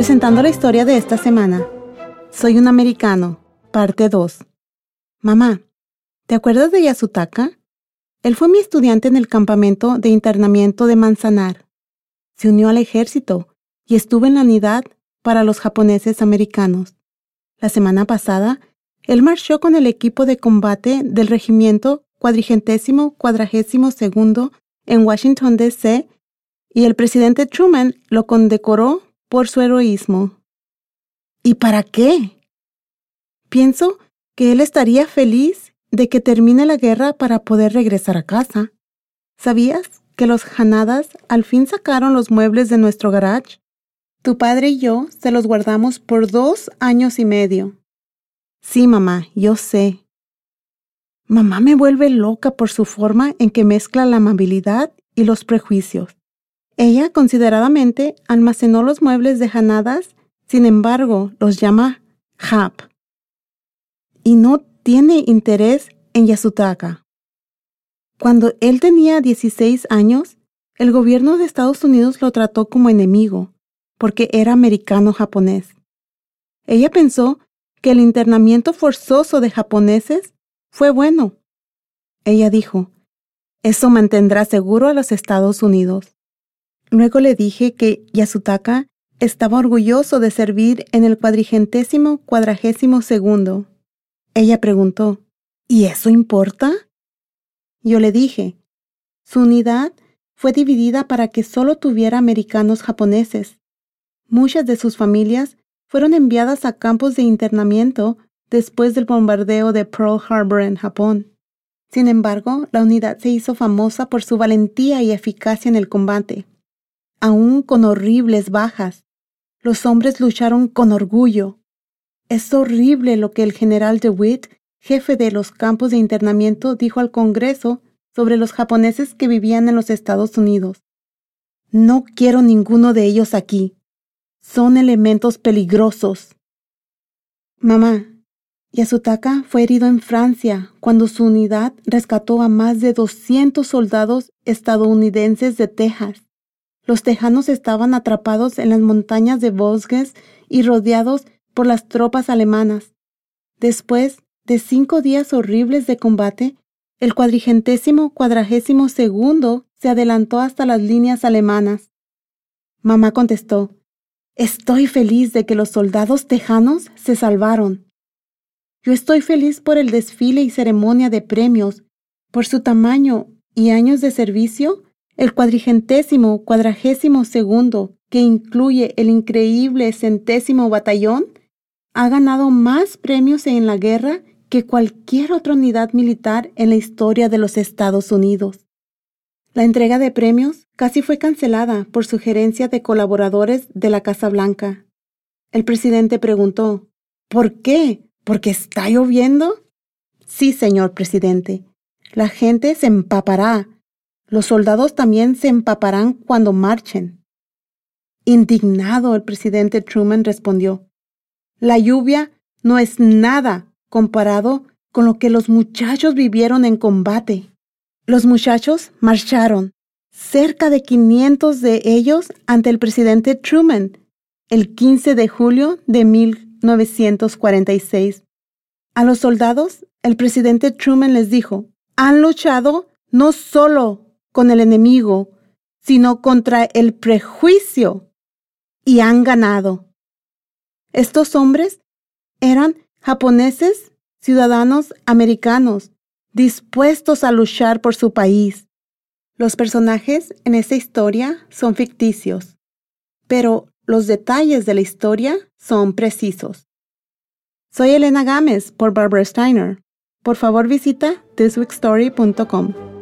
Presentando la historia de esta semana. Soy un americano, parte 2. Mamá, ¿te acuerdas de Yasutaka? Él fue mi estudiante en el campamento de internamiento de Manzanar. Se unió al ejército y estuvo en la unidad para los japoneses americanos. La semana pasada, él marchó con el equipo de combate del regimiento cuadrigentésimo cuadragésimo segundo en Washington, D.C., y el presidente Truman lo condecoró por su heroísmo. ¿Y para qué? Pienso que él estaría feliz de que termine la guerra para poder regresar a casa. ¿Sabías que los Hanadas al fin sacaron los muebles de nuestro garage? Tu padre y yo se los guardamos por dos años y medio. Sí, mamá, yo sé. Mamá me vuelve loca por su forma en que mezcla la amabilidad y los prejuicios. Ella consideradamente almacenó los muebles de Hanadas, sin embargo, los llama Hap. Y no tiene interés en Yasutaka. Cuando él tenía 16 años, el gobierno de Estados Unidos lo trató como enemigo, porque era americano-japonés. Ella pensó que el internamiento forzoso de japoneses fue bueno. Ella dijo, eso mantendrá seguro a los Estados Unidos. Luego le dije que Yasutaka estaba orgulloso de servir en el cuadrigentésimo cuadragésimo segundo. Ella preguntó, ¿Y eso importa? Yo le dije, su unidad fue dividida para que solo tuviera americanos japoneses. Muchas de sus familias fueron enviadas a campos de internamiento después del bombardeo de Pearl Harbor en Japón. Sin embargo, la unidad se hizo famosa por su valentía y eficacia en el combate. Aún con horribles bajas, los hombres lucharon con orgullo. Es horrible lo que el general DeWitt, jefe de los campos de internamiento, dijo al Congreso sobre los japoneses que vivían en los Estados Unidos. No quiero ninguno de ellos aquí. Son elementos peligrosos. Mamá, Yasutaka fue herido en Francia cuando su unidad rescató a más de 200 soldados estadounidenses de Texas. Los tejanos estaban atrapados en las montañas de Vosges y rodeados por las tropas alemanas. Después de cinco días horribles de combate, el cuadrigentésimo cuadragésimo segundo se adelantó hasta las líneas alemanas. Mamá contestó, Estoy feliz de que los soldados tejanos se salvaron. Yo estoy feliz por el desfile y ceremonia de premios, por su tamaño y años de servicio, el cuadrigentésimo cuadragésimo segundo, que incluye el increíble centésimo batallón, ha ganado más premios en la guerra que cualquier otra unidad militar en la historia de los Estados Unidos. La entrega de premios casi fue cancelada por sugerencia de colaboradores de la Casa Blanca. El presidente preguntó, ¿Por qué? ¿Porque está lloviendo? Sí, señor presidente. La gente se empapará. Los soldados también se empaparán cuando marchen. Indignado, el presidente Truman respondió, La lluvia no es nada comparado con lo que los muchachos vivieron en combate. Los muchachos marcharon, cerca de 500 de ellos ante el presidente Truman, el 15 de julio de 1946. A los soldados, el presidente Truman les dijo, han luchado no solo con el enemigo, sino contra el prejuicio, y han ganado. Estos hombres eran japoneses, ciudadanos americanos, dispuestos a luchar por su país. Los personajes en esta historia son ficticios, pero los detalles de la historia son precisos. Soy Elena Gámez por Barbara Steiner. Por favor visita thisweekstory.com.